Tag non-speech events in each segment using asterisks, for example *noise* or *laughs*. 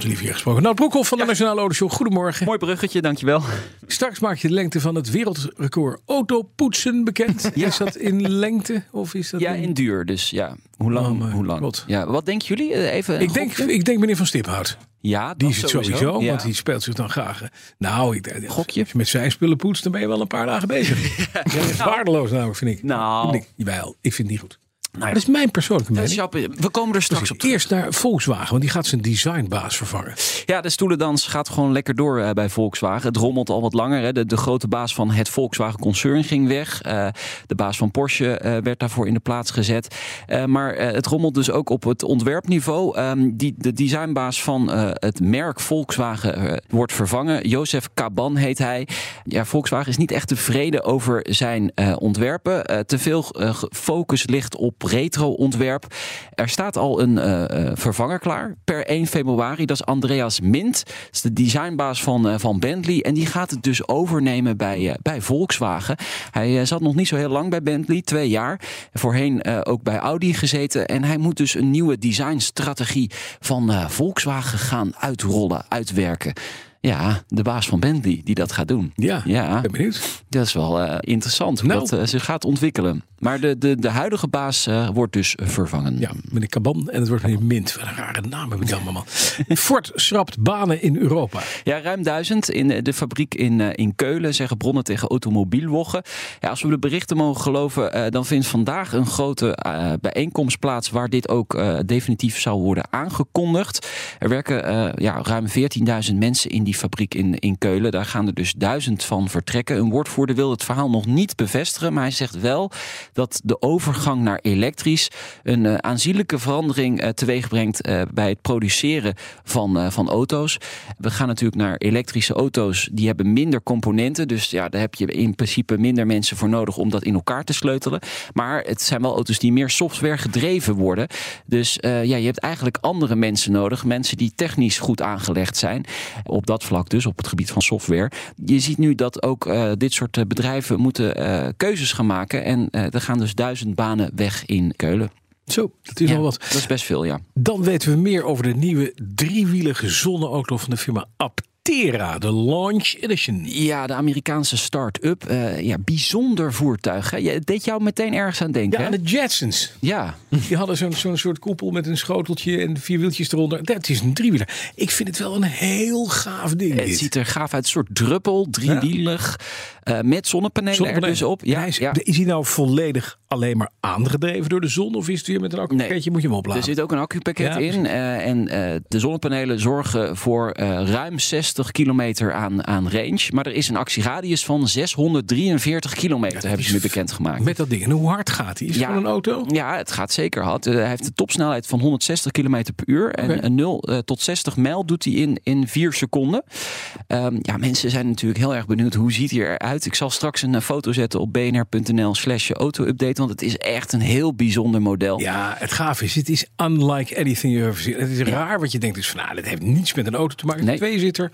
heer gesproken. Nou, Broekhoff van de Nationale Autoshow. Goedemorgen. Mooi bruggetje, dankjewel. Straks maak je de lengte van het wereldrecord autopoetsen bekend. *laughs* Is dat in lengte of is dat Ja, in duur. Dus ja, hoe lang? Oh, hoe lang? God. Ja, wat denken jullie? Eh, Even Ik denk, ik denk meneer Van Stiphout. ja, Die is het sowieso, Ja. want die speelt zich dan graag. Nou, ik, Gokje? als je met zijn spullen poetst, dan ben je wel een paar dagen bezig. *laughs* ja, dat is waardeloos namelijk, vind ik. Nou. Ik, jawel, ik vind het niet goed. Nou ja, dat is mijn persoonlijke mening. jouw- we komen er straks op terug. Eerst naar Volkswagen, want die gaat zijn designbaas vervangen. Ja, de stoelendans gaat gewoon lekker door eh, bij Volkswagen. Het rommelt al wat langer. Hè. De, de grote baas van het Volkswagen-concern ging weg. Eh, de baas van Porsche eh, werd daarvoor in de plaats gezet. Maar het rommelt dus ook op het ontwerpniveau. Ehm, die, de designbaas van het merk Volkswagen wordt vervangen. Jozef Kaban heet hij. Ja, Volkswagen is niet echt tevreden over zijn ontwerpen. Te veel focus ligt op retro-ontwerp. Er staat al een eh, eh, vervanger klaar per 1 februari. Dat is Andreas Mint. Is de designbaas van, eh, van Bentley. En die gaat het dus overnemen bij, bij Volkswagen. Hij zat nog niet zo heel lang bij Bentley, twee jaar. Voorheen ook bij Audi gezeten. En hij moet dus een nieuwe designstrategie van Volkswagen gaan uitrollen, uitwerken. Ja, de baas van Bentley die dat gaat doen. Ja, Ja. ben benieuwd. Dat is wel eh, interessant hoe Nou. dat eh, zich gaat ontwikkelen. Maar de, de, de huidige baas eh, wordt dus vervangen. Ja, meneer Kaban en het wordt meneer Mint. Wat een rare naam hebben die allemaal. Ford schrapt banen in Europa. Ja, ruim duizend in de- fabriek in, in Keulen, zeggen bronnen tegen Automobielwoggen. Ja, als we de berichten mogen geloven, dan vindt vandaag een grote bijeenkomst plaats waar dit ook definitief zou worden aangekondigd. Er werken ja, ruim 14.000 mensen in die fabriek in, in Keulen. Daar gaan er dus duizend van vertrekken. Een woordvoerder wil het verhaal nog niet bevestigen, maar hij zegt wel dat de overgang naar elektrisch een eh, aanzienlijke verandering eh, teweeg brengt eh, bij het produceren van, van auto's. We gaan natuurlijk naar elektrische auto's, die hebben minder componenten. Dus ja, daar heb je in principe minder mensen voor nodig om dat in elkaar te sleutelen. Maar het zijn wel auto's die meer software gedreven worden. Dus ja, je hebt eigenlijk andere mensen nodig. Mensen die technisch goed aangelegd zijn. Op dat vlak dus, op het gebied van software. Je ziet nu dat ook eh, dit soort eh, bedrijven moeten eh, keuzes gaan maken. En er gaan dus duizend banen weg in Keulen. Zo, dat is Ja, al wat. Dat is best veel, ja. Dan weten we meer over de nieuwe driewielige zonneauto van de firma Aptera. De Launch Edition. Ja, de Amerikaanse start-up. eh, ja, bijzonder voertuig. Hè? Je, het deed jou meteen ergens aan denken. Ja, aan de Jetsons. ja. Die hadden zo'n zo'n soort koepel met een schoteltje en vier wieltjes eronder. Dat is een driewieler. Ik vind het wel een heel gaaf ding. Het dit. ziet er gaaf uit. Een soort druppel, driewielig. Eh, met zonnepanelen, Zonnepanelen. er dus op. Ja, is, ja. is hij nou volledig alleen maar aangedreven door de zon? Of is het weer met een accupakketje? Moet je hem Er opladen? zit ook een accupakket Ja, in. eh, en eh, de zonnepanelen zorgen voor ruim 60 kilometer aan, aan range. Maar er is een actieradius van 643 kilometer, hebben ze nu bekendgemaakt. Met dat ding. En hoe hard gaat hij? Is het gewoon een auto? Ja, het gaat zeker hard. Hij heeft een topsnelheid van 160 km per uur. En Oké. een 0 eh, tot 60 mijl doet hij in, in 4 seconden. Ehm, ja, mensen zijn natuurlijk heel erg benieuwd hoe ziet hij eruit. Ik zal straks een eh, foto zetten op bnr.nl slash auto-update. Want het is echt een heel bijzonder model. Ja, het gaaf is, het is unlike anything you ever seen. Het is raar wat je denkt, dus van, nou, dat heeft niets met een auto te maken. Nee. De tweezitter.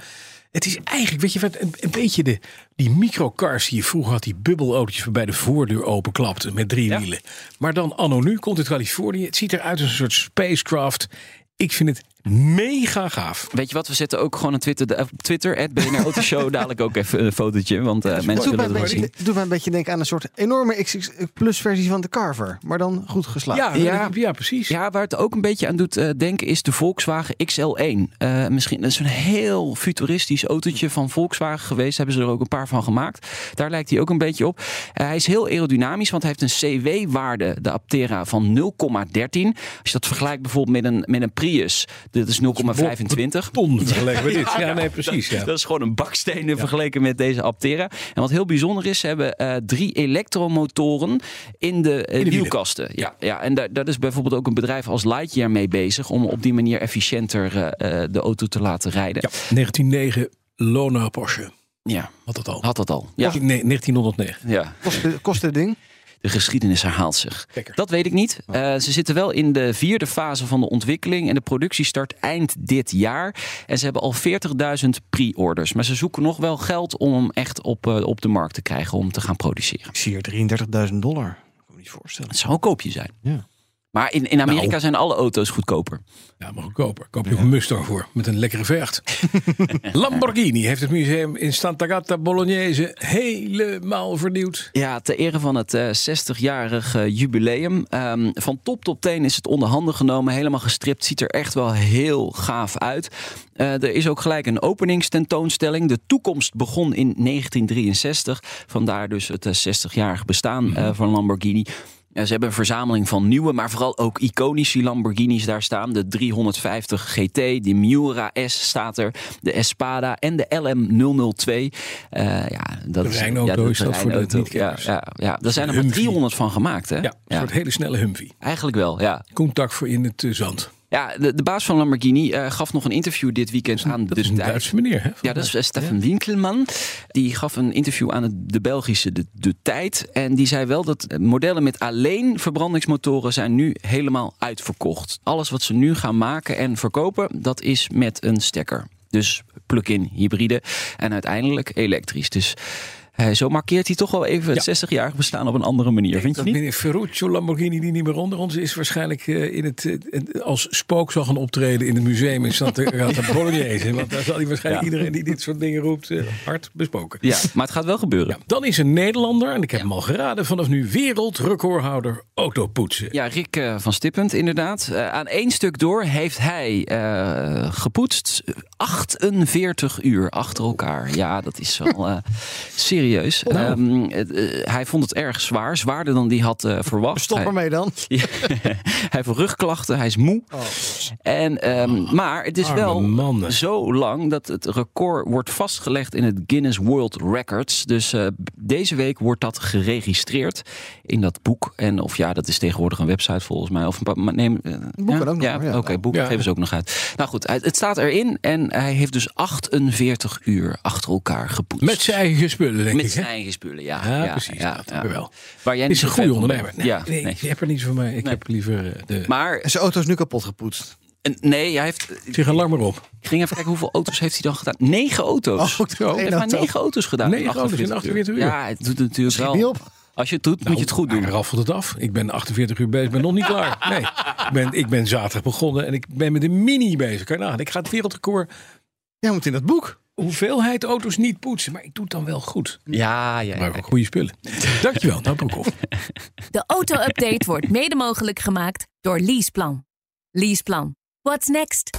Het is eigenlijk, weet je wat, een, een beetje de, die microcars die je vroeger had, die bubbelautootjes waarbij de voordeur openklapte met drie Ja. wielen. Maar dan anno nu komt uit Californië. Het ziet eruit als een soort spacecraft. Ik vind het mega gaaf. Weet je wat, we zetten ook gewoon een Twitter, de- op Twitter, BNR Autoshow, *laughs* dadelijk ook even een fotootje. Want eh, mensen willen het wel zien. beetje, doet mij een beetje denken aan een soort enorme XX Plus versie van de Carver. Maar dan goed geslaagd. Ja, Ja. ja. precies. Ja, waar het ook een beetje aan doet eh, denken is de Volkswagen XL1. Eh, misschien dat is een heel futuristisch autootje van Volkswagen geweest. Hebben ze er ook een paar van gemaakt. Daar lijkt hij ook een beetje op. Hij is heel aerodynamisch, want hij heeft een CW-waarde, de Aptera, van 0,13. Als je dat vergelijkt bijvoorbeeld met een, met een Prius, dat is 0,25. Ton *laughs* vergeleken met dit. Ja, nee, precies. Ja. Dat is gewoon een baksteen vergeleken met deze Aptera. En wat heel bijzonder is, ze hebben eh, drie elektromotoren in de, eh, In de wielen. wielkasten. Ja, ja, en daar, daar is bijvoorbeeld ook een bedrijf als Lightyear mee bezig om op die manier efficiënter eh, eh, de auto te laten rijden. Ja, 1909 Lona Porsche. Ja, Had dat al. had dat al. Ja, Nee, 1909. ja. Kost, de- kost het ding? De geschiedenis herhaalt zich. Lekker. Dat weet ik niet. Eh, ze zitten wel in de vierde fase van de ontwikkeling. En de productie start eind dit jaar. En ze hebben al 40.000 pre-orders. Maar ze zoeken nog wel geld om hem echt op, eh, op de markt te krijgen. Om te gaan produceren. Ik zie hier 33.000 dollar. Ik kan me niet voorstellen. Het zou een koopje zijn. Ja. Maar in, in Amerika Nou. zijn alle auto's goedkoper. Ja, maar goedkoper. Koop je ook een Mustang voor. Met een lekkere vecht. *laughs* Lamborghini heeft het museum in Sant'Agata Bolognese helemaal vernieuwd. Ja, ter ere van het eh, 60-jarig jubileum. Ehm, van top tot teen is het onder handen genomen. Helemaal gestript. Ziet er echt wel heel gaaf uit. Eh, er is ook gelijk een openingstentoonstelling. De toekomst begon in 1963. Vandaar dus het eh, 60-jarig bestaan eh, van Lamborghini. Ze hebben een verzameling van nieuwe, maar vooral ook iconische Lamborghinis daar staan. De 350 GT, de Miura S staat er, de Espada en de LM002. Eh, ja, dat De is ja, is dat voor de Rijnauto. ja, ja, ja, daar zijn er maar Humvee. 300 van gemaakt, hè? Ja, een soort hele snelle Humvee. Eigenlijk wel, ja. Contact voor in het eh, zand. Ja, de, de baas van Lamborghini eh, gaf nog een interview dit weekend aan Dat de is een Tijd. Duitse meneer, hè? Ja, dat is eh, Stefan Winkelman. Die gaf een interview aan de, de Belgische de, de Tijd. En die zei wel dat eh, modellen met alleen verbrandingsmotoren zijn nu helemaal uitverkocht. Alles wat ze nu gaan maken en verkopen, dat is met een stekker. Dus plug-in hybride en uiteindelijk elektrisch. Dus eh, zo markeert hij toch wel even het 60-jarig bestaan op een andere manier, vind je Dat niet? meneer Ferruccio Lamborghini, die niet meer onder ons is, waarschijnlijk eh, in het, eh, als spook zal gaan optreden in het museum in Sant'Agata *laughs* Bolognese. Want daar zal hij waarschijnlijk Ja. iedereen die dit soort dingen roept hard bespoken. Ja, maar het gaat wel gebeuren. Dan is een Nederlander, en ik heb hem al geraden, vanaf nu wereldrecordhouder autopoetsen. Ja, Rick van Stippend, inderdaad. Aan één stuk door heeft hij gepoetst 48 uur achter elkaar. Ja, dat is wel eh, *laughs* serieus. Ehm, het, eh, hij vond het erg zwaar, zwaarder dan hij had eh, verwacht. Stop ermee dan. *laughs* Hij heeft rugklachten, hij is moe. En, ehm, maar het is wel mannen. zo lang dat het record wordt vastgelegd in het Guinness World Records. Dus deze week wordt dat geregistreerd in dat boek. En of ja, dat is tegenwoordig een website volgens mij. Of neem, eh, Boek ja, ook nog, Ja, ja. oké, boek Ja. geven ze ook nog uit. Nou goed, hij- het staat erin en hij heeft dus 48 uur achter elkaar gepoetst. Met zijn eigen spullen, denk Met ik. zijn hè? eigen spullen, ja. Ja, precies. Ja, dat wel. Waar jij is een goede ondernemer. Nee, ja, nee, nee. je hebt er niets van mij. Ik Nee. heb liever eh, de... Maar zijn auto is nu kapot gepoetst. nee, hij heeft. Zeg er lang maar op. Ik ging even kijken hoeveel auto's heeft hij dan gedaan. Negen auto's. Oh, hij heeft maar negen auto's gedaan. Negen auto's in 48 uur. Ja, het doet natuurlijk Schiet wel. niet op. Als je het doet, moet je het goed doen. Hij raffelt het af. Ik ben 48 uur bezig, ben nog niet *laughs* klaar. Nee, ik ben, ik ben zaterdag begonnen en ik ben met een mini bezig. Kan je nagaan, ik ga het wereldrecord Jij moet in dat boek. hoeveelheid auto's niet poetsen. Maar ik doe het dan wel goed. Ja, ja. Maar ja. ook goede spullen. Dankjewel, nou Broekhoff. *laughs* De auto-update wordt mede mogelijk gemaakt door Leaseplan. Leaseplan. What's next?